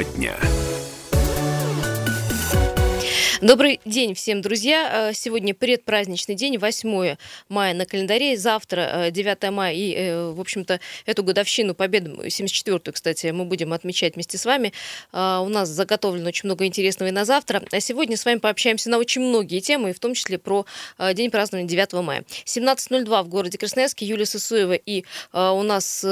Тема дня. Добрый день всем, друзья. Э, сегодня предпраздничный день, 8 мая на календаре. Завтра 9 э, мая. И, э, в общем-то, эту годовщину победы, 74-ю, кстати, мы будем отмечать вместе с вами. У нас заготовлено очень много интересного и на завтра. А сегодня с вами пообщаемся на очень многие темы, в том числе про день празднования 9 мая. 17.02 в городе Красноярске. Юлия Сысуева и у нас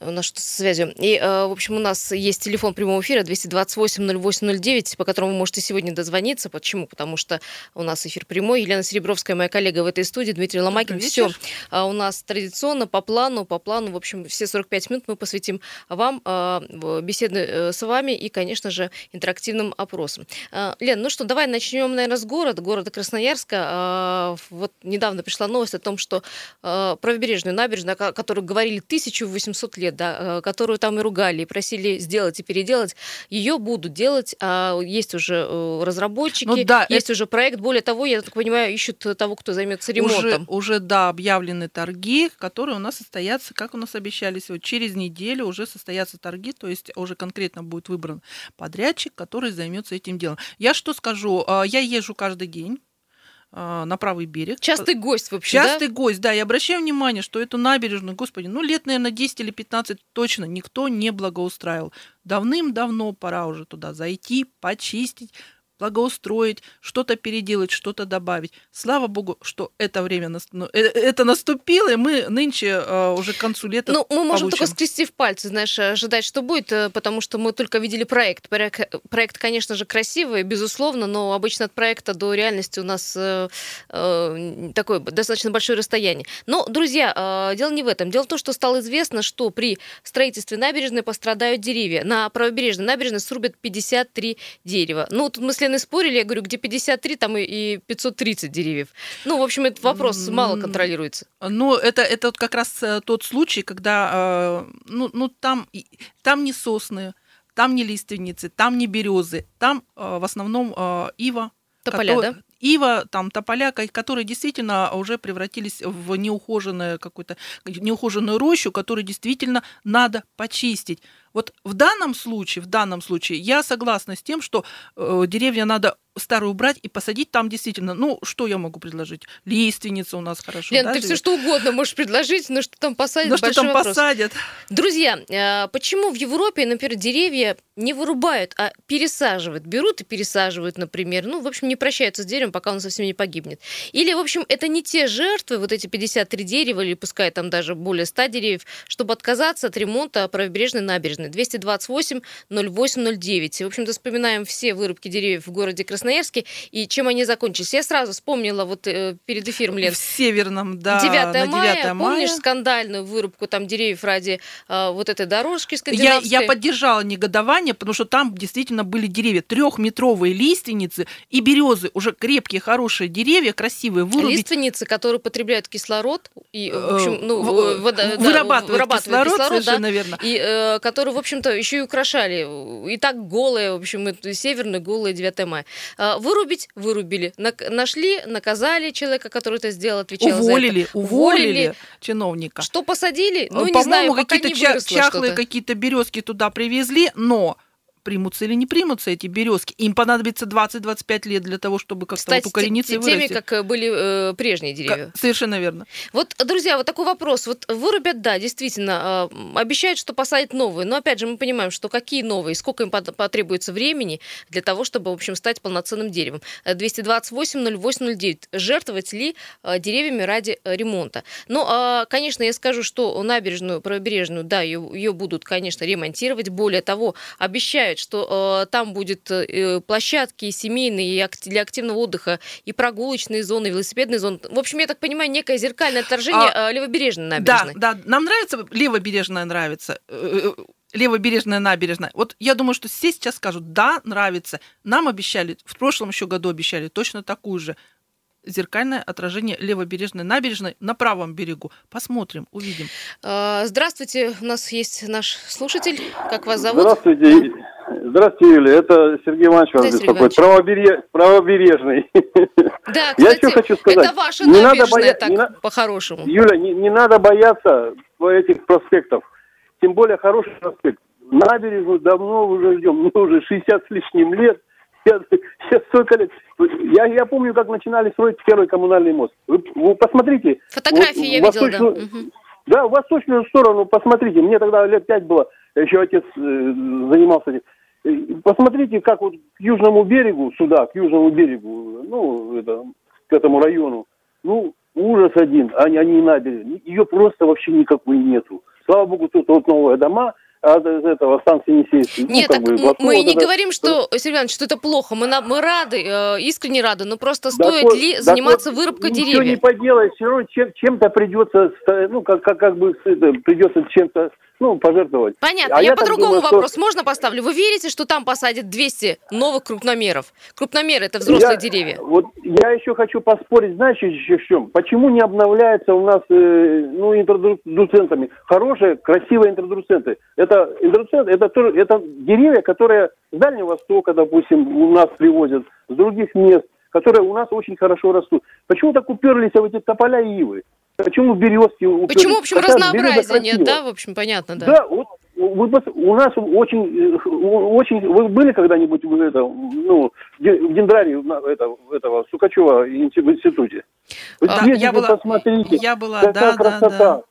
у нас что связью. И, э, в общем, у нас есть телефон прямого эфира 228-08-09, по которому вы можете сегодня дозвониться. Почему? Потому что у нас эфир прямой. Елена Серебровская, моя коллега в этой студии, Дмитрий Ломакин. Все а у нас традиционно, по плану, по плану. В общем, все 45 минут мы посвятим вам, э, беседы э, с вами и, конечно же, интерактивным опросом. Лен, ну что, давай начнем, наверное, с города, города Красноярска. Вот недавно пришла новость о том, что правобережную набережную, о которой говорили 1800 лет, лет, да, э, которую там и ругали, и просили сделать и переделать, ее будут делать. А есть уже э, разработчики, ну, да, есть это... уже проект. Более того, я так понимаю, ищут того, кто займется ремонтом. Уже, уже, да, объявлены торги, которые у нас состоятся, как у нас обещали, вот через неделю уже состоятся торги, то есть уже конкретно будет выбран подрядчик, который займется этим делом. Я что скажу, а, я езжу каждый день на правый берег. Частый гость вообще, Частый да? гость, да. И обращаю внимание, что эту набережную, господи, ну лет, наверное, 10 или 15 точно никто не благоустраивал. Давным-давно пора уже туда зайти, почистить, благоустроить, что-то переделать, что-то добавить. Слава богу, что это время ну, э, это наступило, и мы нынче э, уже к концу лета Ну, мы можем получим. только скрести в пальцы, знаешь, ожидать, что будет, э, потому что мы только видели проект. Проект, конечно же, красивый, безусловно, но обычно от проекта до реальности у нас э, э, такое достаточно большое расстояние. Но, друзья, э, дело не в этом. Дело в том, что стало известно, что при строительстве набережной пострадают деревья. На правобережной набережной срубят 53 дерева. Ну, тут мы с постоянно спорили, я говорю, где 53, там и, и 530 деревьев. Ну, в общем, этот вопрос мало контролируется. Ну, это, это вот как раз э, тот случай, когда, э, ну, ну там, там не сосны, там не лиственницы, там не березы, там э, в основном ива. Тополя, который, да? ива, там тополя, которые действительно уже превратились в неухоженную какую-то неухоженную рощу, которую действительно надо почистить. Вот в данном случае, в данном случае я согласна с тем, что э, деревья надо старую убрать и посадить там действительно, ну, что я могу предложить? Лиственница у нас хорошо. Лен, да, ты живет? все что угодно можешь предложить, но что там посадят, Ну, что там вопрос. посадят. Друзья, э, почему в Европе, например, деревья не вырубают, а пересаживают? Берут и пересаживают, например. Ну, в общем, не прощаются с деревом, пока он совсем не погибнет. Или, в общем, это не те жертвы, вот эти 53 дерева, или пускай там даже более 100 деревьев, чтобы отказаться от ремонта правобережной набережной. 228 08 09. В общем-то, вспоминаем все вырубки деревьев в городе Красноярске и чем они закончились. Я сразу вспомнила вот э, перед эфиром, Лен. В Северном, да, 9 на 9 мая, мая. помнишь скандальную вырубку там деревьев ради э, вот этой дорожки Я, скандинавской? я поддержала негодование, потому что там действительно были деревья, трехметровые лиственницы и березы, уже крепкие, хорошие деревья, красивые, вырубить. Лиственницы, которые потребляют кислород и, в Э, общем, ну, в- вода- да, вырабатывают кислород, да, совершенно верно. и э, которые, в общем-то, еще и украшали. И так голые, в общем, это северные голые 9 мая. А, вырубить вырубили. Нашли, наказали человека, который это сделал, отвечал уволили, за это. уволили чиновника. Что посадили? Ну, не По-моему, знаю, какие-то не ча- выросло чахлые какие-то березки туда привезли, но примутся или не примутся эти березки. Им понадобится 20-25 лет для того, чтобы как-то Кстати, вот укорениться и те- теми, вырасти. как э, были э, прежние деревья. Ка- Совершенно верно. Вот, друзья, вот такой вопрос. Вот вырубят, да, действительно, э, обещают, что посадят новые. Но, опять же, мы понимаем, что какие новые, сколько им потребуется времени для того, чтобы, в общем, стать полноценным деревом. Э, 228-08-09. Жертвовать ли э, деревьями ради э, ремонта? Ну, а, конечно, я скажу, что набережную, правобережную, да, ее, ее будут, конечно, ремонтировать. Более того, обещают, что э, там будет э, площадки и семейные, и ак- для активного отдыха, и прогулочные зоны, и велосипедные зоны. В общем, я так понимаю, некое зеркальное отражение э, левобережной набережной. Да, да, нам нравится, левобережная нравится. э, э, Левобережная набережная. Вот я думаю, что все сейчас скажут, да, нравится. Нам обещали, в прошлом еще году обещали точно такую же зеркальное отражение левобережной набережной на правом берегу. Посмотрим, увидим. Э, Здравствуйте, у нас есть наш слушатель. Как вас зовут? Здравствуйте. Здравствуйте, Юля. Это Сергей Иванович вас беспокоит. Правобере- Правобережный. Да, Я кстати, что хочу сказать. это ваша Не надо боя- так, на- по-хорошему. Юля, не, не надо бояться этих проспектов. Тем более хороший проспект. набережную давно уже ждем. Мне уже 60 с лишним лет. Я, я столько лет. Я, я помню, как начинали строить первый коммунальный мост. Вы, вы посмотрите. Фотографии вот я восточную, видела, да. Да, в восточную сторону посмотрите. Мне тогда лет пять было. Еще отец э, занимался этим. Посмотрите, как вот к южному берегу, сюда, к южному берегу, ну, это, к этому району, ну, ужас один, они, они набережные. Ее просто вообще никакой нету. Слава богу, тут вот новые дома, а от этого станции не сесть. Ну, Нет, как так бы, м- вот мы вот не это- говорим, что, Сергей Иванович, что это плохо. Мы, на- мы рады, э, искренне рады, но просто стоит вот- ли да заниматься вот вырубкой Ничего деревьев? не поделаешь, все равно чем, чем-то придется, ну, как, как, как бы придется чем-то, ну, пожертвовать. Понятно. А я я по так другому думаю, что- вопрос можно поставлю. Вы верите, что там посадят 200 новых крупномеров? Крупномеры это взрослые Я- деревья. Вот я еще хочу поспорить, знаешь, еще в чем? Почему не обновляется у нас, э, ну, интродуцентами? Хорошие, красивые интродуценты. Это интродуценты, это тоже, это деревья, которые с Дальнего Востока, допустим, у нас привозят, с других мест, которые у нас очень хорошо растут. Почему так уперлись в эти тополя и ивы? Почему березки? Почему, в общем, разнообразия нет, да? В общем, понятно, да. Да, вот вы у нас очень, э, очень, вы были когда-нибудь в, это, ну, в дендрарии это, этого Сукачева в институте? Вы А, я была- посмотрите, я была, какая да, да, красота. да.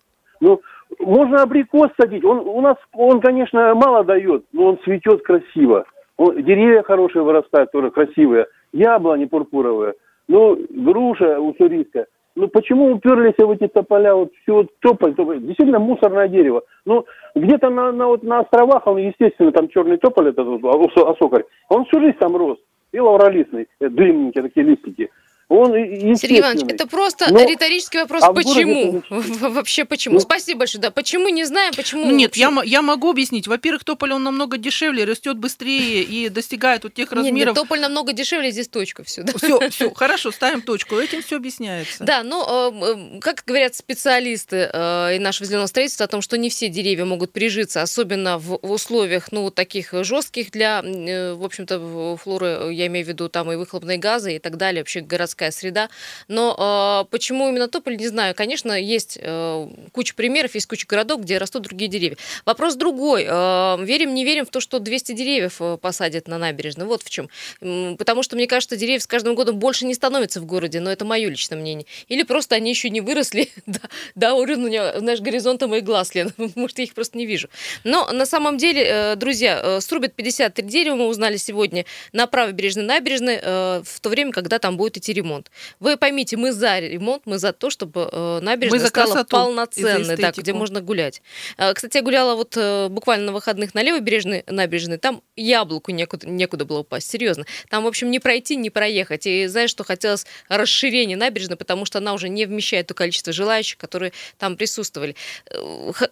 Ну, можно абрикос садить. Он у нас, он, конечно, мало дает, но он цветет красиво. Он- деревья хорошие вырастают, тоже красивые. Яблони пурпуровые. Ну, груша уссурийская. Ну, почему уперлись в эти тополя? Вот все вот тополь, тополь. Действительно мусорное дерево. Ну, где-то на, на, вот, на островах, он, естественно, там черный тополь, этот осокарь, он всю жизнь там рос. И лавролистный, э, длинненькие такие листики. Он. Сергей Иванович, это просто Но- риторический вопрос. а городе почему? Вообще почему? Ну- Спасибо большое. Да, почему не знаем, почему? Ну, нет, вообще- я, я могу объяснить. Во-первых, тополь, он намного дешевле, растет быстрее и достигает вот тех Нет, нет, размеров. тополь намного дешевле, здесь точка все. Да? Все, все, хорошо, ставим точку. Этим все объясняется. Да, но э, э, как говорят специалисты э, и нашего зеленого строительства о том, что не все деревья могут прижиться, особенно в, условиях, ну, вот таких жестких для, э, в общем-то, флоры, я имею в виду там и выхлопные газы и так далее, вообще городская среда. Но э, почему именно тополь, не знаю. Конечно, есть э, куча примеров, есть куча городов, где растут другие деревья. Вопрос другой. Э, верим, не верим в то, что 200 деревьев э, посадят на набережной. Вот в чем. Потому что, мне кажется, деревьев с каждым годом больше не становится в городе, но это мое личное мнение. Или просто они еще не выросли до, до уровня, знаешь, горизонта моих глаз, Лен. Может, я их просто не вижу. Но на самом деле, э, друзья, э, срубят 53 дерева, мы узнали сегодня, на правобережной набережной, э, в то время, когда там будет идти ремонт. Вы поймите, мы за ремонт, мы за то, чтобы э, набережная Мы за стала полноценной, да, где можно гулять. Э, Кстати, я гуляла вот э, буквально на выходных на левобережной набережной, там яблоку некуда, некуда было упасть, серьезно. Там, в общем, не пройти, не проехать. И знаешь, что хотелось расширения набережной, потому что она уже не вмещает то количество желающих, которые там присутствовали.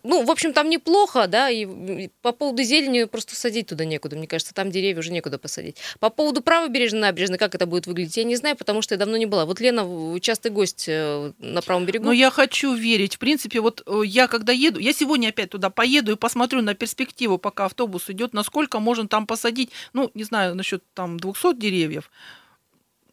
Ну, в общем, там неплохо, да, и по поводу зелени просто садить туда некуда. Мне кажется, там деревья уже некуда посадить. По поводу правобережной набережной, как это будет выглядеть, я не знаю, потому что я давно не была. Вот Лена частый гость э, на правом берегу. Но я хочу верить. В принципе, вот э, я когда еду, я сегодня опять туда поеду и посмотрю на перспективу, пока автобус идет, насколько можно там посадить, ну, не знаю, насчет там 200 деревьев.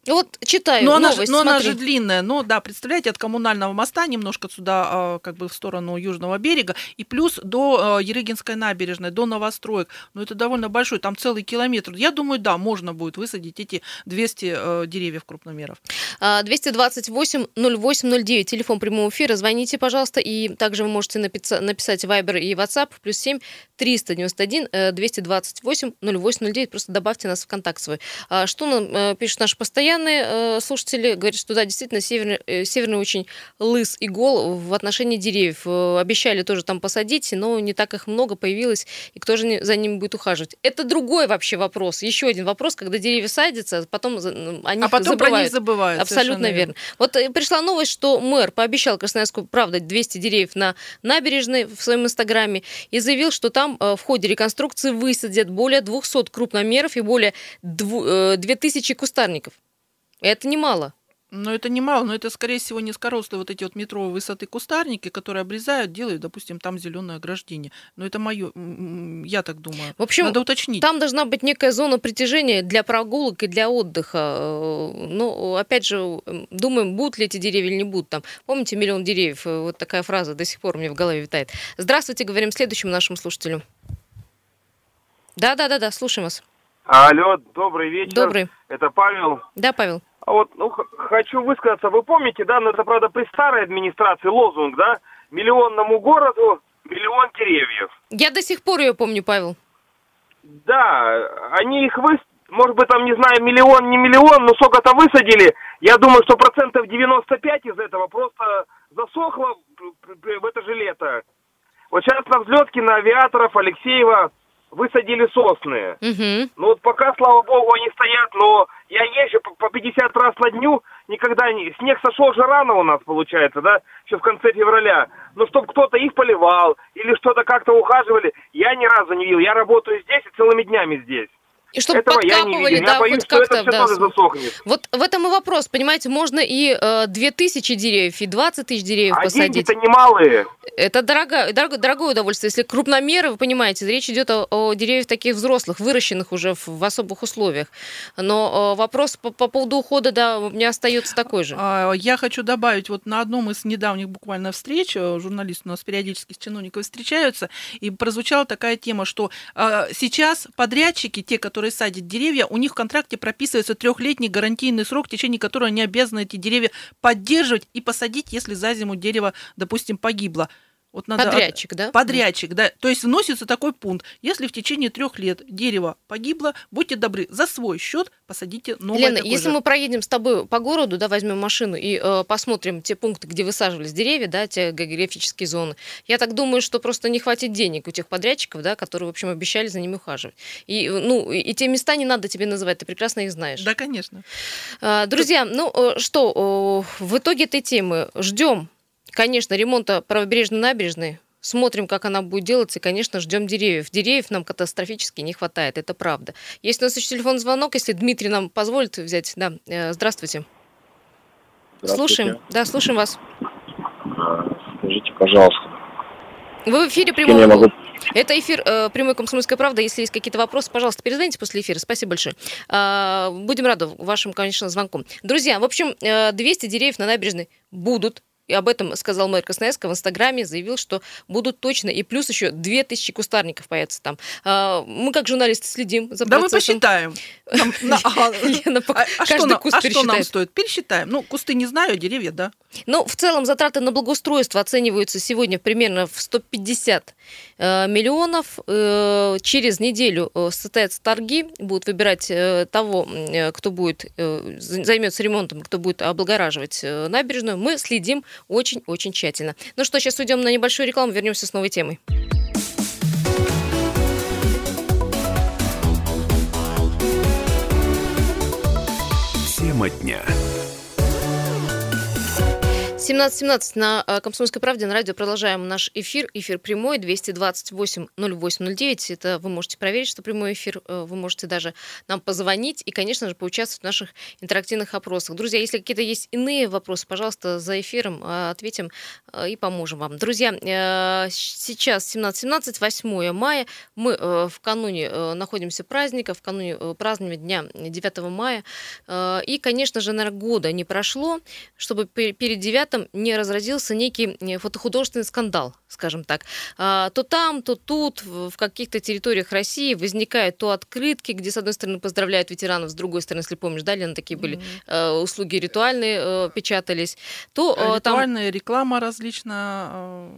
Вот читаю Но она, же, новость, но она смотри. же длинная. Но да, представляете, от коммунального моста немножко сюда, а, как бы в сторону южного берега, и плюс до а, Ерыгинской набережной, до новостроек. Но это довольно большой, там целый километр. Я думаю, да, можно будет высадить эти 200 э, деревьев крупномеров. А, 228-08-09, телефон прямого эфира. Звоните, пожалуйста. И также вы можете написа- написать Viber и WhatsApp. Плюс 7 391 э, 228 0809. Просто добавьте нас в контакт свой. А, Что нам э, пишут наши постоянные э, слушатели? Говорят, что да, действительно, северный, э, северный очень лыс и гол в отношении деревьев. Э, Обещали тоже там посадить, но не так их много появилось. И кто же не- за ними будет ухаживать? Это другой вообще вопрос. Еще один вопрос, когда деревья садятся, потом за- о них а потом про них забывают. забывают. Абсолютно совершенно верно. Вот пришла новость, что мэр пообещал Красноярску, правда, 200 деревьев на набережной в своем инстаграме и заявил, что там в ходе реконструкции высадят более 200 крупномеров и более дву- э, 2000 кустарников. Это немало. Но это немало, но это, скорее всего, низкорослые вот эти вот метровой высоты кустарники, которые обрезают, делают, допустим, там зеленое ограждение. Но это мое, я так думаю. В общем, Надо уточнить. Там должна быть некая зона притяжения для прогулок и для отдыха. Э, Ну, опять же, думаем, будут ли эти деревья или не будут там. Помните «Миллион деревьев»? Вот такая фраза до сих пор мне в голове витает. Здравствуйте, говорим следующему нашему слушателю. Да-да-да, слушаем вас. Алло, добрый вечер. Добрый. Это Павел. Да, Павел. А вот, ну, хочу высказаться. Вы помните, да, ну это, правда, при старой администрации лозунг, да? Миллионному городу миллион деревьев. Я до сих пор ее помню, Павел. Да, они их вы, может быть, там, не знаю, миллион, не миллион, но сколько-то высадили. Я думаю, что процентов 95 из этого просто засохло в это же лето. Вот сейчас на взлетке на авиаторов Алексеева высадили сосны. Угу. Ну вот пока, слава богу, они стоят, но я езжу по- по 50 раз на дню, никогда не... Снег сошел же рано у нас, получается, да, еще в конце февраля. Но чтобы кто-то их поливал или что-то как-то ухаживали, я ни разу не видел. Я работаю здесь и целыми днями здесь. И чтобы Этого я не подкапывали, да, я боюсь, хоть это как-то, все да. тоже засохнет. Вот в этом и вопрос, понимаете, можно и э, 2000 деревьев, и 20 тысяч деревьев А посадить. деньги-то немалые. Это дорого, дорого, дорогое удовольствие. Если крупномеры, вы понимаете, речь идет о, о деревьях таких взрослых, выращенных уже в, в особых условиях. Но э, вопрос по, по поводу ухода, да, у меня остается такой же. А, Я хочу добавить, вот на одном из недавних буквально встреч, э, журналисты у нас периодически с чиновниками встречаются, и прозвучала такая тема, что а, сейчас подрядчики, те, которые садят деревья, у них в контракте прописывается трехлетний гарантийный срок, в течение которого они обязаны эти деревья поддерживать и посадить, если за зиму дерево, допустим, погибло. Вот надо от- Подрядчик, да? Подрядчик, да. То есть вносится такой пункт. Если в течение трех лет дерево погибло, будьте добры, за свой счет посадите новое Лена, такое если же. мы проедем с тобой по городу, да, возьмем машину и э, посмотрим те пункты, где высаживались деревья, да, те географические зоны, я так думаю, что просто не хватит денег у тех подрядчиков, да, которые, в общем, обещали за ними ухаживать. И, э, ну, и, те места не надо тебе называть, ты прекрасно их знаешь. Да, конечно. А, Друзья, ну э, что, э, в итоге этой темы ждем, конечно, ремонта правобережной набережной. Смотрим, как она будет делаться, и, конечно, ждем деревьев. Деревьев нам катастрофически не хватает, это правда. Есть у нас еще телефон звонок, если Дмитрий нам позволит взять. Да, э, здравствуйте. Слушаем. Да, слушаем вас. Скажите, пожалуйста, Вы в эфире кем я могу... Это эфир э, прямой комсомольская правда. Если есть какие-то вопросы, пожалуйста, перезвоните после эфира. Спасибо большое. А, будем рады вашим, конечно, звонком. Друзья, в общем, э, 200 деревьев на набережной будут. И об этом сказал мэр Красноярска в Инстаграме, заявил, что будут точно. И плюс еще 2000 кустарников появится там. А, мы, как журналисты, следим за Да мы процессом. посчитаем. А, а- каждый куст а что нам стоит? Пересчитаем. Ну, кусты не знаю, деревья, да. Ну, в целом затраты на благоустройство оцениваются сегодня примерно в 150 э, миллионов. Э, через неделю э, состоятся торги, будут выбирать того, кто будет за- займется ремонтом, кто будет облагораживать набережную. Мы следим очень-очень тщательно. Ну что, сейчас уйдем на небольшую рекламу, вернемся с новой темой. Тема дня. 17.17 на э, Комсомольской правде на радио продолжаем наш эфир. Эфир прямой 228 0809. Это вы можете проверить, что прямой эфир. Э, Вы можете даже нам позвонить и, конечно же, поучаствовать в наших интерактивных опросах. Друзья, если какие-то есть иные вопросы, пожалуйста, за эфиром э, ответим и поможем вам. Друзья, сейчас 17.17, 8 мая. Мы в кануне находимся праздника, в кануне празднования дня 9 мая. И, конечно же, наверное, года не прошло, чтобы пе- перед 9 не разразился некий э, фотохудожественный скандал, скажем так. А, То там, то тут, в каких-то территориях России возникают то открытки, где, с одной стороны, поздравляют ветеранов, с другой стороны, если помнишь, да, Лена, такие были э, услуги ритуальные э, печатались, то э, там... Ритуальная реклама различная.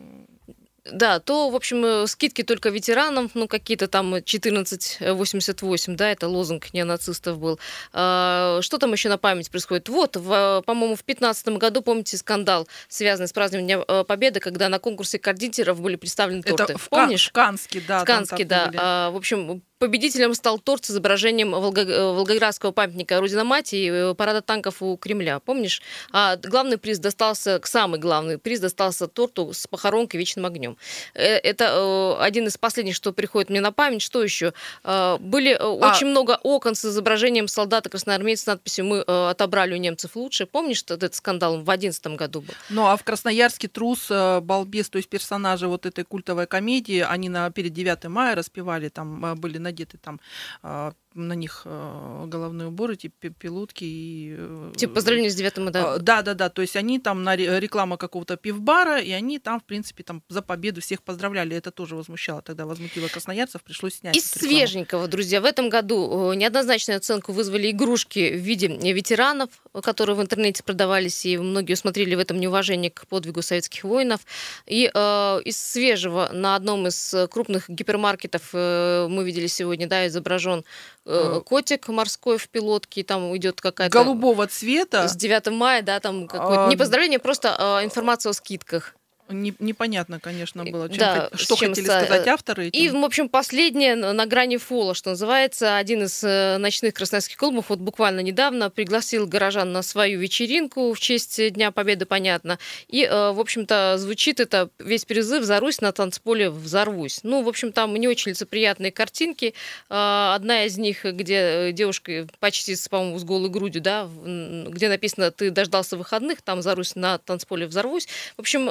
Э, Да, то, в общем, э, скидки только ветеранам, ну, какие-то там 1488, да, это лозунг неонацистов был. А, Что там еще на память происходит? Вот, по-моему, в 2015 году, помните, скандал, связанный с празднованием Дня э, Победы, когда на конкурсе кондитеров были представлены торты. Это в, Помнишь? в Канске, да. В Канске, да. были. А, В общем, победителем стал торт с изображением Волго- э, Волгоградского памятника Родина Мать и э, парада танков у Кремля. Помнишь? А главный приз достался, самый главный приз достался торту с похоронкой вечным огнем. Э, Это один из последних, что приходит мне на память. Что еще? Э, Были э, очень много окон с изображением солдата красноармейца с надписью «Мы отобрали у немцев лучше». Помнишь, что этот скандал в 2011 году был? Ну, а в Красноярске трус, балбес, то есть персонажи вот этой культовой комедии, они на перед 9 мая распевали, там были надеты там э, на них э, головные уборы, типа пилотки и... Э, типа поздравления с 9 да? А, да, да, да. То есть они там на реклама какого-то пивбара, и они там, в принципе, там за победу всех поздравляли. Это тоже возмущало тогда, возмутило красноярцев, пришлось снять. Из свеженького, друзья, в этом году неоднозначную оценку вызвали игрушки в виде ветеранов, которые в интернете продавались, и многие усмотрели в этом неуважение к подвигу советских воинов. И э, из свежего на одном из крупных гипермаркетов э, мы видели сегодня, да, изображен э, котик морской в пилотке, там идет какая-то... Голубого цвета. С 9 мая, да, там какое-то... А... Не поздравление, просто э, информация о скидках. Не, непонятно, конечно, было, чем, да, что чем хотели с... сказать авторы. Этим. И, в общем, последнее на грани фола, что называется, один из э, ночных красноярских клубов вот буквально недавно пригласил горожан на свою вечеринку в честь Дня Победы, понятно. И, э, в общем-то, звучит это весь призыв «Зарусь на танцполе взорвусь». Ну, в общем, там не очень лицеприятные картинки. Э, одна из них, где девушка почти, по-моему, с голой грудью, да, где написано «Ты дождался выходных», там «Зарусь на танцполе взорвусь». В общем,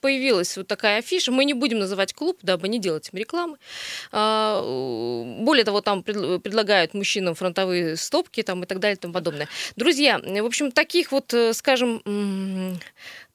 появилась вот такая афиша. Мы не будем называть клуб, дабы не делать им рекламы. А, более того, там предлагают мужчинам фронтовые стопки там, и так далее и тому подобное. Друзья, в общем, таких вот, э, скажем,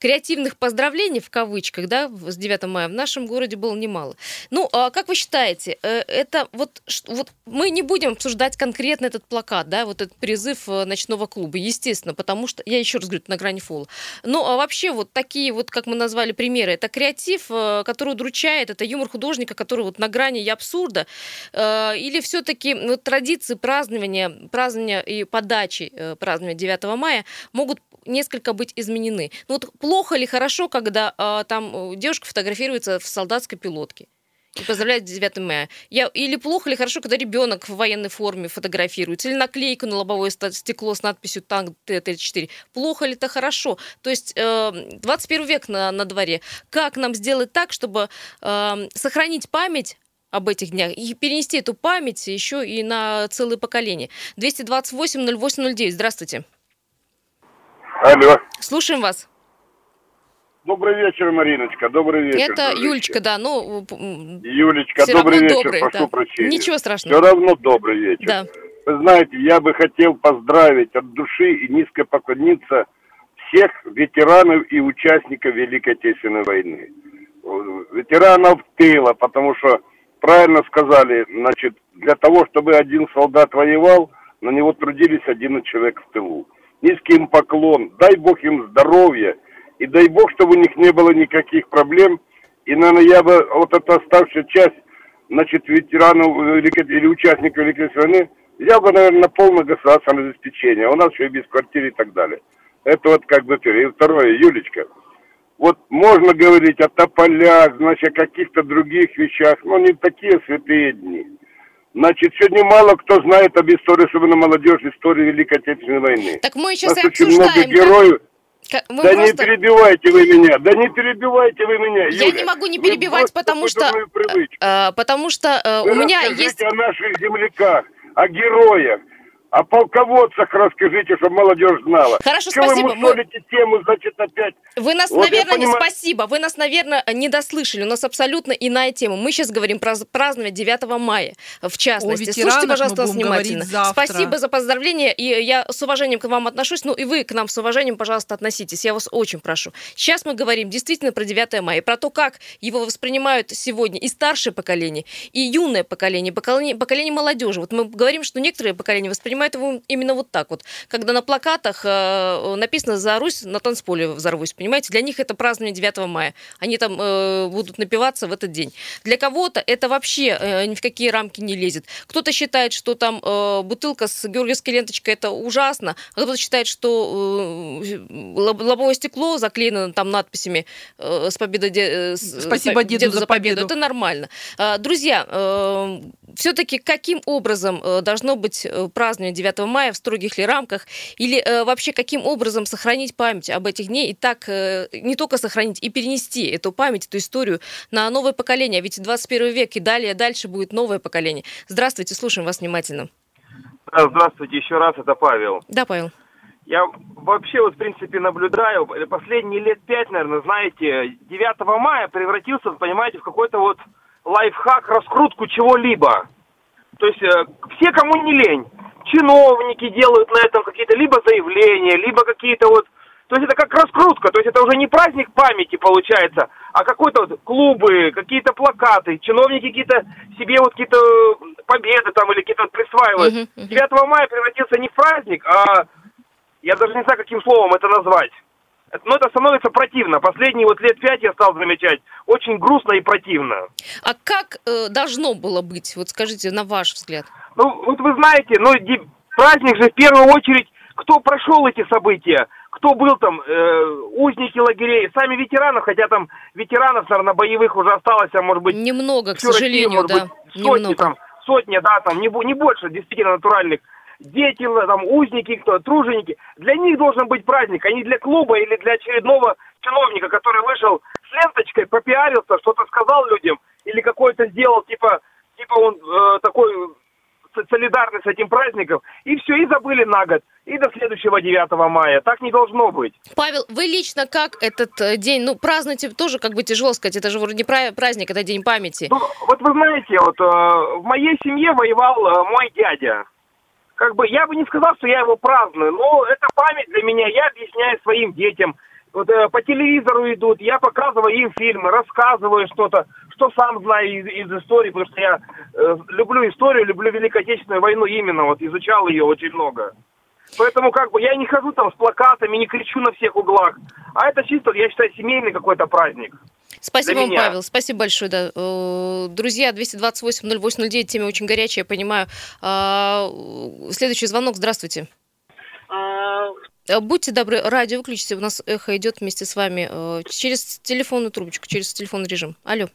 креативных поздравлений в кавычках, да, с 9 мая в нашем городе было немало. Ну, а как вы считаете, э, это вот, вот мы не будем обсуждать конкретно этот плакат, да, вот этот призыв э, ночного клуба, естественно, потому что, я еще раз говорю, на грани фола. Ну, а вообще вот такие вот, как мы назвали примеры, это креатив, э, который удручает, это юмор художника, который вот на грани и абсурда, или все-таки вот, традиции празднования, празднования и подачи празднования 9 мая могут несколько быть изменены. Ну вот плохо или хорошо, когда там э, девушка фотографируется в солдатской пилотке? И поздравляет 9 мая. Я, или плохо, или хорошо, когда ребенок в военной форме фотографируется, или наклейку на лобовое стекло с надписью «Танк Т-34». Плохо ли это хорошо? То есть э, 21 век на, на дворе. Как нам сделать так, чтобы э, сохранить память об этих днях и перенести эту память еще и на целое поколение? 228-08-09. Здравствуйте. Алло. Слушаем вас. Добрый вечер, Мариночка. Добрый вечер. Это Юлечка, да. Ну, Юлечка, добрый вечер. Добрый, Прошу да. прощения. Ничего страшного. Все равно добрый вечер. Да. Вы знаете, я бы хотел поздравить от души и низко поклониться всех ветеранов и участников Великой Отечественной войны. Ветеранов тыла, потому что правильно сказали, значит, для того, чтобы один солдат воевал, на него трудились 11 человек в тылу низкий им поклон, дай Бог им здоровья, и дай Бог, чтобы у них не было никаких проблем. И, наверное, я бы, вот эта оставшая часть, значит, ветеранов или участников Великой войны, я бы, наверное, на полное государственное обеспечение. У нас еще и без квартиры и так далее. Это вот как бы первое. И второе, Юлечка, вот можно говорить о тополях, значит, о каких-то других вещах, но не такие святые дни. Значит, сегодня мало кто знает об истории, особенно молодежь, истории Великой Отечественной войны. Так мы сейчас и обсуждаем. Очень много героев. Мы да просто... не перебивайте вы меня, да не перебивайте вы меня, Юля. Я не могу не перебивать, потому что, э, потому что э, у меня есть... о наших земляках, о героях, о полководцах расскажите, чтобы молодежь знала. Хорошо, Чего спасибо. вы мусолите мы... тему, значит, опять? Вы нас, вот наверное, не спасибо. Вы нас, наверное, не дослышали. У нас абсолютно иная тема. Мы сейчас говорим про празднование 9 мая, в частности. Слушайте, пожалуйста, нас внимательно. Спасибо за поздравления, и я с уважением к вам отношусь. Ну и вы к нам с уважением, пожалуйста, относитесь. Я вас очень прошу. Сейчас мы говорим действительно про 9 мая, и про то, как его воспринимают сегодня и старшее поколение, и юное поколение, поколение, поколение молодежи. Вот мы говорим, что некоторые поколения воспринимают воспринимают его именно вот так вот. Когда на плакатах э, написано «За Русь на танцполе взорвусь», понимаете? Для них это празднование 9 мая. Они там э, будут напиваться в этот день. Для кого-то это вообще э, ни в какие рамки не лезет. Кто-то считает, что там э, бутылка с георгиевской ленточкой это ужасно, а кто-то считает, что э, лобовое стекло заклеено там надписями э, «С победой де, э, Спасибо деду, деду за победу. победу». Это нормально. Э, друзья, э, все-таки каким образом должно быть э, празднование 9 мая, в строгих ли рамках, или э, вообще каким образом сохранить память об этих днях и так не только сохранить, и перенести эту память, эту историю на новое поколение, ведь 21 век и далее, дальше будет новое поколение. Здравствуйте, слушаем вас внимательно. Здравствуйте еще раз, это Павел. Да, Павел. Я вообще вот, в принципе, наблюдаю, последние лет пять, наверное, знаете, 9 мая превратился, понимаете, в какой-то вот лайфхак, раскрутку чего-либо. То есть э, все, кому не лень, чиновники делают на этом какие-то либо заявления, либо какие-то вот... То есть это как раскрутка, то есть это уже не праздник памяти получается, а какой-то вот клубы, какие-то плакаты, чиновники какие-то себе вот какие-то победы там или какие-то присваивают. Мгм. 9 мая превратился не в праздник, а я даже не знаю, каким словом это назвать. Но это становится противно. Последние вот лет пять я стал замечать. Очень грустно и противно. А как э, должно было быть? Вот скажите, на ваш взгляд. Ну, вот вы знаете, ну, праздник же в первую очередь, кто прошел эти события, кто был там, э, узники лагерей, сами ветеранов, хотя там ветеранов, наверное, боевых уже осталось, а может быть, Немного, к Россию, сожалению, может да. быть, сотни Немного. там, сотни, да, там, не, не больше, действительно, натуральных. Дети, там, узники, кто, труженики. Для них должен быть праздник, а не для клуба или для очередного чиновника, который вышел с ленточкой, попиарился, что-то сказал людям, или какой-то сделал, типа, типа он э, такой со- солидарный с этим праздником, и все, и забыли на год, и до следующего 9 мая. Так не должно быть. Павел, вы лично как этот э, день, ну, празднуете тоже как бы тяжело сказать, это же вроде не пра- праздник, это день памяти. Ну, вот вы знаете, вот э, в моей семье воевал э, мой дядя. Как бы я бы не сказал, что я его праздную, но это память для меня. Я объясняю своим детям. Вот э, по телевизору идут, я показываю им фильмы, рассказываю что-то, что сам знаю из, из истории, потому что я э, люблю историю, люблю Великую Отечественную войну именно, вот изучал ее очень много. Поэтому как бы я не хожу там с плакатами, не кричу на всех углах. А это чисто, я считаю, семейный какой-то праздник. Спасибо вам. Павел, спасибо большое. Да. Э, Друзья, 228-08-09, тема очень горячая, я понимаю. А, Следующий звонок, здравствуйте. Э, Будьте добры, радио выключите, у нас эхо идет вместе с вами э, через телефонную трубочку, через телефонный режим. Алло.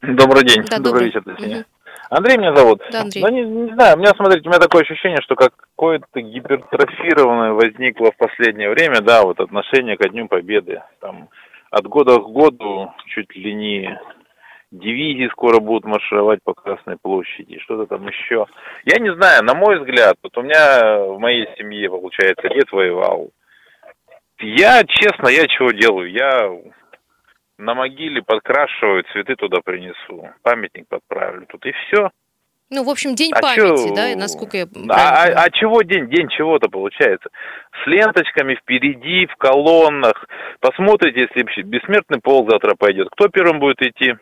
Добрый день, Да, добрый добрый. вечер, Татьяна. Мгм. Андрей меня зовут. Да, Андрей. Ну, не, не знаю, у меня, смотрите, у меня такое ощущение, что какое-то гипертрофированное возникло в последнее время, да, вот отношение ко Дню Победы. Там от года к году чуть ли не дивизии скоро будут маршировать по Красной площади, что-то там еще. Я не знаю, на мой взгляд, вот у меня в моей семье, получается, дед воевал. Я, честно, я чего делаю? Я на могиле подкрашиваю, цветы туда принесу, памятник подправлю тут, и все. Ну, в общем, день А памяти, чё? да, насколько я А, а- а чего день? День чего-то получается. С ленточками впереди, в колоннах. Посмотрите, если бессмертный полк завтра пойдет. Кто первым будет идти?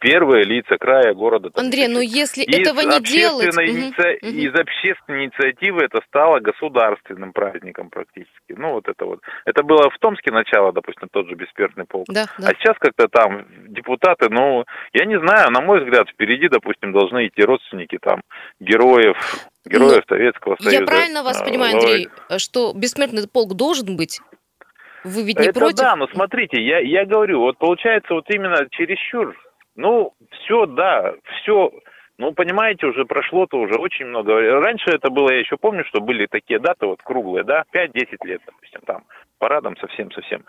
Первые лица края города. Андрей, ну если Из этого не делать... иниция- мгм. Из общественной инициативы это стало государственным праздником практически. Ну, вот это вот. Это было в Томске начало, допустим, тот же бессмертный полк. Да, да. А сейчас как-то там депутаты, ну, я не знаю, на мой взгляд, впереди, допустим, должны идти родственники там героев, героев Советского Союза. Ну, Я правильно вас А, понимаю. Андрей, что бессмертный полк должен быть? Вы ведь не Это против? да, но смотрите, я, я говорю, вот получается вот именно чересчур, ну, все, да, все, ну, понимаете, уже прошло-то уже очень много. Раньше это было, я еще помню, что были такие даты вот круглые, да, 5-10 лет, допустим, там, парадом совсем-совсем.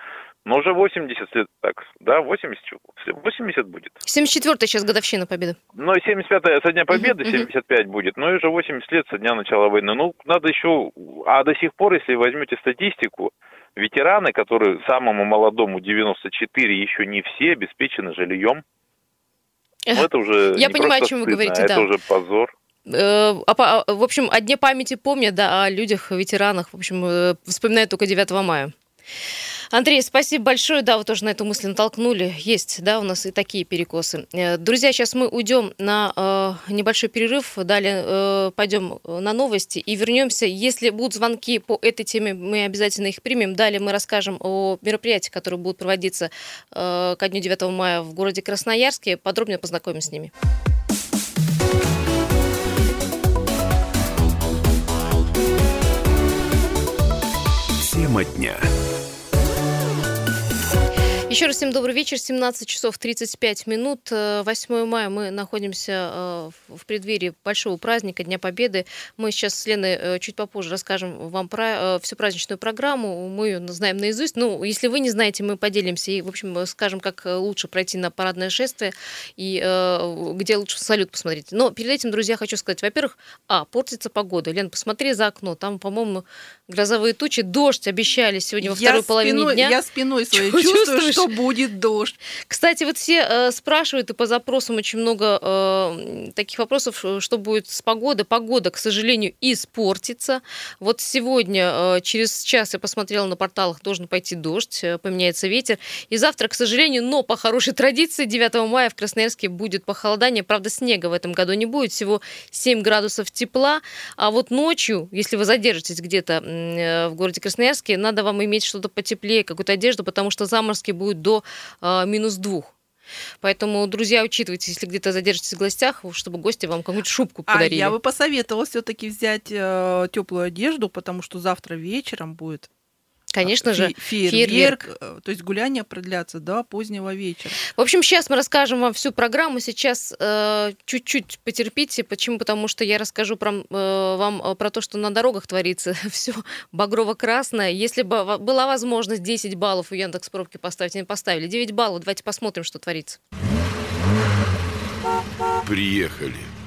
Но уже 80 лет, так, да, 80, 80 будет. 74-я сейчас годовщина Победы. Ну, 75 со Дня Победы, мгм. 75 будет, ну и уже 80 лет со дня начала войны. Ну, надо еще, а до сих пор, если возьмете статистику, ветераны, которые самому молодому 94, еще не все обеспечены жильем. Ну, это уже Я понимаю, о чем вы стыдно, говорите, а это да. уже позор. Э, а а, в общем, о Дне памяти помнят, да, о людях, ветеранах, в общем, э, вспоминают только 9 мая. Андрей, спасибо большое. Да, вы тоже на эту мысль натолкнули. Есть, да, у нас и такие перекосы. Э, Друзья, сейчас мы уйдем на э, небольшой перерыв. Далее э, пойдем на новости и вернемся. Если будут звонки по этой теме, мы обязательно их примем. Далее мы расскажем о мероприятиях, которые будут проводиться э, ко дню 9 мая в городе Красноярске. Подробнее познакомимся с ними. Тема дня. Еще раз всем добрый вечер. 17 часов 35 минут. Э, 8 мая мы находимся э, в преддверии большого праздника Дня Победы. Мы сейчас с Леной э, чуть попозже расскажем вам про э, всю праздничную программу. Мы ее знаем наизусть. Ну, если вы не знаете, мы поделимся и, в общем, э, скажем, как э, лучше пройти на парадное шествие и э, где лучше салют посмотреть. Но перед этим, друзья, хочу сказать, во-первых, а, портится погода. Лен, посмотри за окно. Там, по-моему, грозовые тучи, дождь обещали сегодня во я второй половине спиной, дня. Я спиной своей Чувствуешь? чувствую, что будет дождь. Кстати, вот все э, спрашивают, и по запросам очень много э, таких вопросов, э, что будет с погодой. Погода, к сожалению, испортится. Вот сегодня, э, через час я посмотрела на порталах, должен пойти дождь, э, поменяется ветер. И завтра, к сожалению, но по хорошей традиции, 9 мая в Красноярске будет похолодание. Правда, снега в этом году не будет, всего 7 градусов тепла. А вот ночью, если вы задержитесь где-то э, в городе Красноярске, надо вам иметь что-то потеплее, какую-то одежду, потому что заморозки будут до э, минус двух. Поэтому, друзья, учитывайте, если где-то задержитесь в гостях, чтобы гости вам какую-то шубку подарили. А я бы посоветовала все-таки взять э, теплую одежду, потому что завтра вечером будет Конечно же, фейерверк, фейерверк, э, то есть гуляния продлятся до позднего вечера. В общем, сейчас мы расскажем вам всю программу. Сейчас э, чуть-чуть потерпите. Почему? Потому что я расскажу про, э, вам э, про то, что на дорогах творится. Все багрово-красное. Если бы была возможность 10 баллов у Яндекс пробки поставить, они поставили 9 баллов. Давайте посмотрим, что творится. Приехали.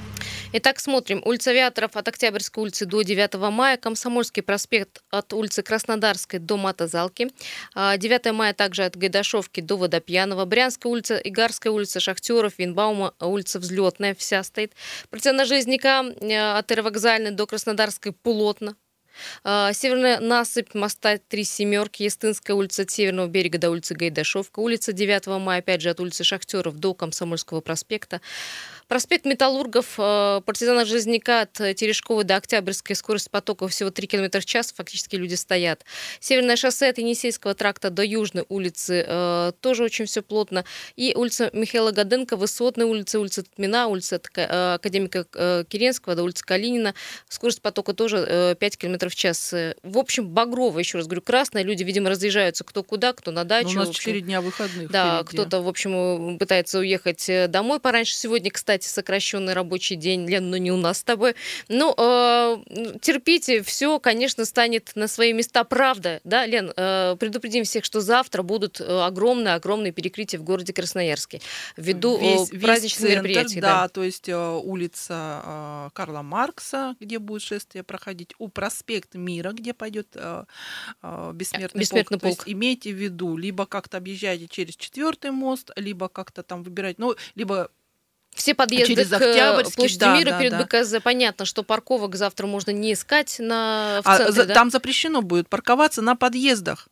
Итак, смотрим. Улица Авиаторов от Октябрьской улицы до 9 мая. Комсомольский проспект от улицы Краснодарской до Матозалки. 9 а, мая также от Гайдашовки до Водопьянова. Брянская улица, Игарская улица, Шахтеров, Винбаума, улица Взлетная вся стоит. Процент Железняка э, от Аэровокзальной до Краснодарской плотно. А, Северная насыпь моста Три Семерки, Естинская улица от Северного берега до улицы Гайдашовка, улица 9 мая, опять же, от улицы Шахтеров до Комсомольского проспекта. Проспект Металлургов, э, партизана Железняка от Терешковой до Октябрьской, скорость потока всего 3 км в час, фактически люди стоят. Северное шоссе от Енисейского тракта до Южной улицы, э, тоже очень все плотно. И улица Михаила Гаденко, Высотная улица, улица Тмина, улица э, Академика Киренского до улицы Калинина, скорость потока тоже 5 км в час. В общем, багрово, еще раз говорю, красное, люди, видимо, разъезжаются кто куда, кто на дачу. Но ну, у нас 4 дня выходных. Да, кто-то, в общем, пытается уехать домой пораньше сегодня, кстати, кстати, сокращенный рабочий день, Лен, но не у нас с тобой. Ну, э, терпите, все, конечно, станет на свои места. Правда, да, Лен, э, предупредим всех, что завтра будут огромные-огромные э, перекрытия в городе Красноярске ввиду весь, праздничных весь мероприятий. Да, да, то есть улица Карла Маркса, где будет шествие проходить, у проспект Мира, где пойдет бессмертный, бессмертный полк. полк. То есть имейте в виду, либо как-то объезжаете через четвертый мост, либо как-то там выбирать, ну, либо все подъезды Через к площади да, мира да, перед да. БКЗ. Понятно, что парковок завтра можно не искать на, в а центре, за, да? Там запрещено будет парковаться на подъездах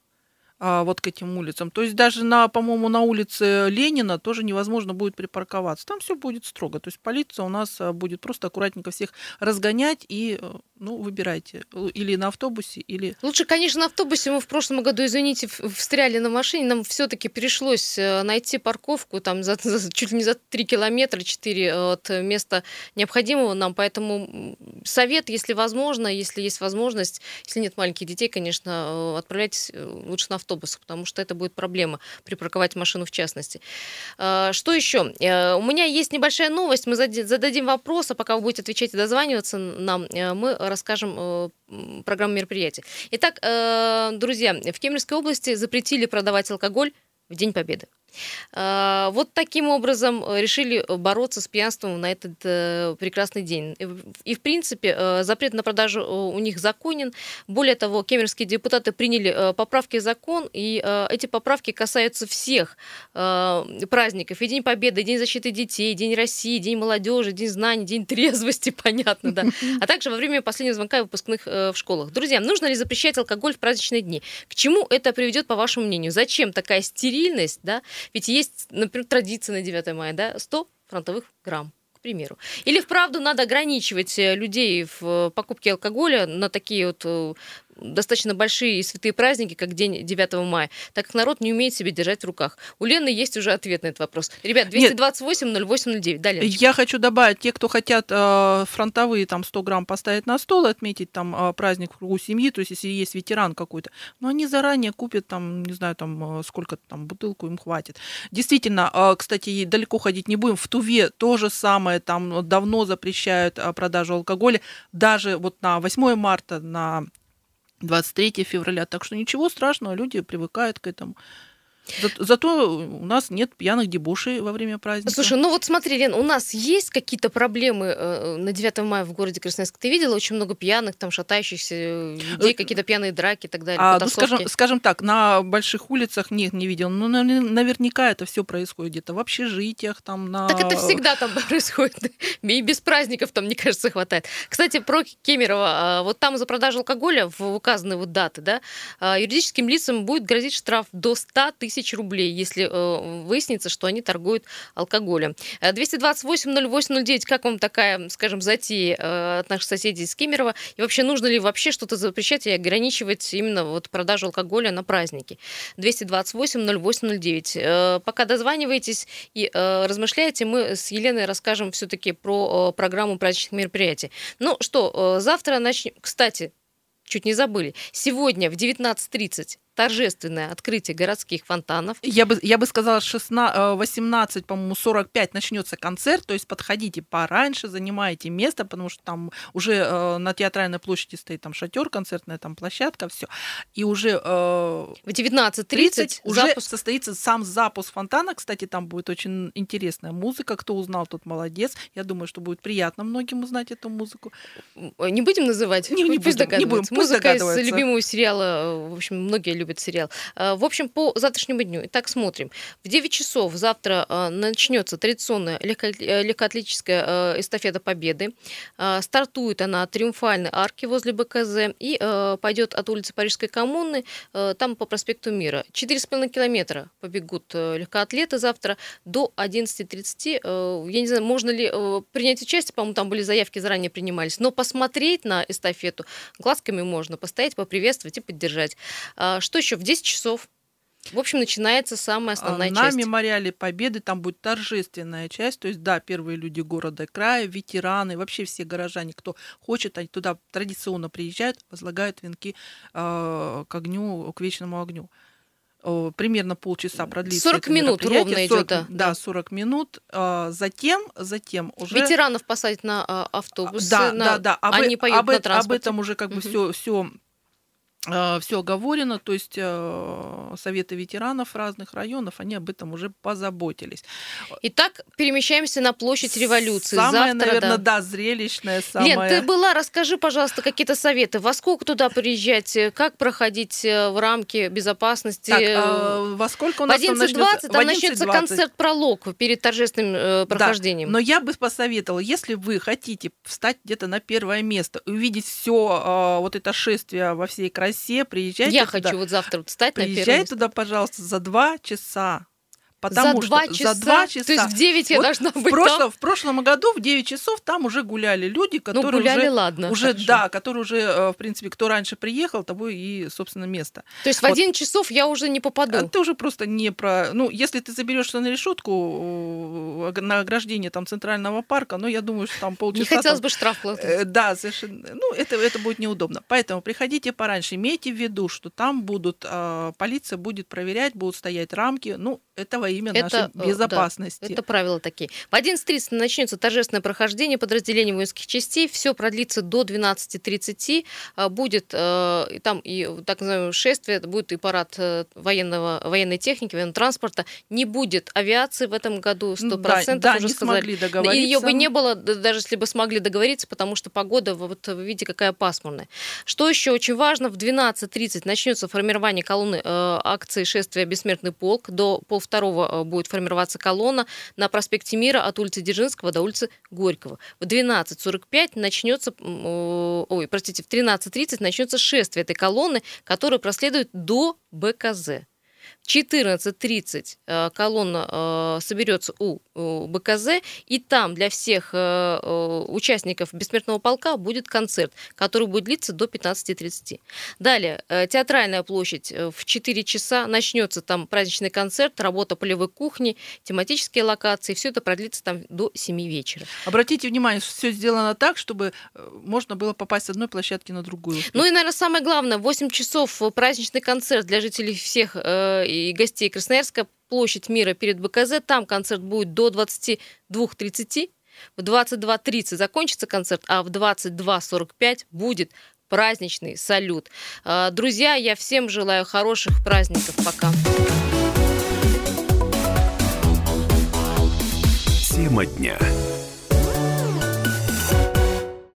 вот к этим улицам. То есть даже на, по-моему, на улице Ленина тоже невозможно будет припарковаться. Там все будет строго. То есть полиция у нас а, будет просто аккуратненько всех разгонять и э, ну, выбирайте. Или на автобусе, или... Лучше, конечно, на автобусе. Мы в прошлом году, извините, встряли на машине. Нам все-таки пришлось э, найти парковку там за, за, чуть ли не за 3 километра, 4 э, от места необходимого нам. Поэтому совет, если возможно, если есть возможность, если нет маленьких детей, конечно, э, отправляйтесь лучше на автобус, потому что это будет проблема припарковать машину в частности. Что еще? У меня есть небольшая новость. Мы зададим вопрос, а пока вы будете отвечать и дозваниваться нам, мы расскажем э, программу мероприятий. Итак, э, друзья, в Кемеровской области запретили продавать алкоголь в День Победы. А, вот таким образом э, решили бороться с пьянством на этот э, прекрасный день. И, в принципе, э, запрет на продажу у них законен. Более того, кемеровские депутаты приняли поправки в закон, и эти поправки касаются всех праздников. И День Победы, и День защиты детей, День России, День молодежи, День знаний, День трезвости, понятно, да. А также во время последнего звонка выпускных в школах. Друзья, нужно ли запрещать алкоголь в праздничные дни? К чему это приведет, по вашему мнению? Зачем такая стерильность, да? Ведь есть, например, традиция на 9 мая, да, 100 фронтовых грамм к примеру. Или вправду надо ограничивать э, людей в э, покупке алкоголя на такие вот э, достаточно большие и святые праздники, как день 9 мая, так как народ не умеет себе держать в руках. У Лены есть уже ответ на этот вопрос. Ребят, 228-08-09. Далее. Я хочу добавить, те, кто хотят э, фронтовые там 100 грамм поставить на стол, отметить там э, праздник в кругу семьи, то есть если есть ветеран какой-то, но они заранее купят там, не знаю, там э, сколько там бутылку им хватит. Действительно, э, кстати, далеко ходить не будем. В Туве то же самое, там давно запрещают э, продажу алкоголя. Даже вот на 8 марта, на 23 февраля. Так что ничего страшного, люди привыкают к этому. За- зато у нас нет пьяных дебошей во время праздника. Слушай, ну вот смотри, Лен, у нас есть какие-то проблемы э, на 9 мая в городе Красноярск? Ты видела очень много пьяных, там шатающихся э, людей, Э, какие-то пьяные драки и так далее, А, ну, скажем, скажем так, на больших улицах нет, не видел. Ну, навер- наверняка это все происходит где-то в общежитиях, там на. Так это всегда там происходит. И без праздников там, мне кажется, хватает. Кстати, про Кемерово. а, Вот там за продажу алкоголя в указанные вот даты, да, а, юридическим лицам будет грозить штраф до 100 тысяч рублей, если э, выяснится, что они торгуют алкоголем. Э, 228-08-09, как вам такая, скажем, затея э, от наших соседей из Кемерово? И вообще, нужно ли вообще что-то запрещать и ограничивать именно вот продажу алкоголя на праздники? 228-08-09. Э, Пока дозваниваетесь и э, размышляете, мы с Еленой расскажем все-таки про э, программу праздничных мероприятий. Ну что, э, завтра начнем... Кстати, чуть не забыли. Сегодня в 19.30 торжественное открытие городских фонтанов. Я бы, я бы сказала, 16, э, 18, по-моему, 45 начнется концерт, то есть подходите пораньше, занимайте место, потому что там уже э, на театральной площади стоит там шатер, концертная там площадка, все. И уже э, В 19.30 30 уже запуск состоится сам запуск фонтана. Кстати, там будет очень интересная музыка. Кто узнал, тот молодец. Я думаю, что будет приятно многим узнать эту музыку. Э, Не будем называть? Не- не будем, не будем, пусть Музыка из любимого сериала. э, В общем, многие любят сериал. Э, В общем, по завтрашнему дню. Итак, смотрим. В 9 часов завтра э, начнется традиционная э, легкоатлетическая э, эстафета Победы. Э, Стартует она от Триумфальной арки возле БКЗ и э, пойдет от улицы Парижской коммуны, там по проспекту Мира. 4,5 километра побегут легкоатлеты завтра до 11.30. Э, Я не знаю, можно ли принять участие, по-моему, там были заявки заранее принимались, но посмотреть на эстафету глазками можно, постоять, поприветствовать и поддержать. А, Что еще? В 10 часов. В общем, начинается самая основная А, часть. На мемориале Победы там будет торжественная часть, то есть, да, первые люди города края, ветераны, вообще все горожане, кто хочет, они туда традиционно приезжают, возлагают венки э, к огню, к вечному огню. Э, Примерно полчаса продлится 40 это минут ровно 40 идет, да. Да, 40 минут. Э, Затем, затем уже... Ветеранов посадить на а, автобусы. Да, на- да, да. Об, Они э- поедут об, на э- об транспорте. этом уже как бы Мгм. все, все все оговорено, то есть э, советы ветеранов разных районов, они об этом уже позаботились. Итак, перемещаемся на площадь революции. Самое, Завтра, наверное, да. да, зрелищное, самое... Лен, ты была, расскажи, пожалуйста, какие-то советы. Во сколько туда приезжать, э, как проходить э, в рамки безопасности? Так, э, э, во сколько у В нас там 11.20 начнется? там В начнется 11:20. концерт-пролог перед торжественным э, Да, прохождением. но я бы посоветовала, если вы хотите встать где-то на первое место, увидеть все вот это шествие во всей красе, приезжайте Я туда. хочу вот завтра встать на первое Приезжай место. туда, пожалуйста, за два часа. Потому за два что часа? за два часа. То есть в 9 я Вот должна в, быть прошлом, там? в прошлом году в 9 часов там уже гуляли люди, Ну, которые гуляли, уже, ладно. уже хорошо. да, которые уже, э, в принципе, кто раньше приехал, того и, собственно, место. То есть в вот. 11 часов я уже не А попаду. ты уже просто не про... Ну, если ты заберешься на решетку э, на ограждение там центрального парка, ну, я думаю, что там полчаса... Не хотелось там- бы штраф платить. Э, Да, совершенно. Ну, это, это будет неудобно. Поэтому приходите пораньше. Имейте в виду, что там будут, э, полиция будет проверять, будут стоять рамки. Ну, это во имя Это, нашей э, да, безопасности. Это правила такие. В 11.30 начнется торжественное прохождение подразделений воинских частей. Все продлится до 12.30. А, Будет э, там и так называемое шествие, будет и парад э, военного, военной техники, военного транспорта. Не будет авиации в этом году, 100%. да, да, уже не сказали. смогли договориться. ее бы не было, даже если бы смогли договориться, потому что погода, вот вы видите, какая пасмурная. Что еще очень важно, в 12.30 начнется формирование колонны э, акции шествия «Бессмертный полк». До полвторого э, будет формироваться колонна на проспекте Мира от улицы Дзержинского до улицы Горького. В 12.45 начнется, э, ой, простите, в 13.30 начнется шествие этой колонны, которая проследует до БКЗ. В 14.30 э, колонна э, соберется у БКЗ, и там для всех э, участников бессмертного полка будет концерт, который будет длиться до 15.30. Далее, театральная площадь в 4 часа начнется там праздничный концерт, работа полевой кухни, тематические локации, все это продлится там до 7 вечера. Обратите внимание, все сделано так, чтобы можно было попасть с одной площадки на другую. Ну и, наверное, самое главное, в 8 часов праздничный концерт для жителей всех и гостей Красноярска, площадь мира перед БКЗ. Там концерт будет до 22.30. В 22.30 закончится концерт, а в 22.45 будет праздничный салют. А, друзья, я всем желаю хороших праздников. Пока. Тема дня.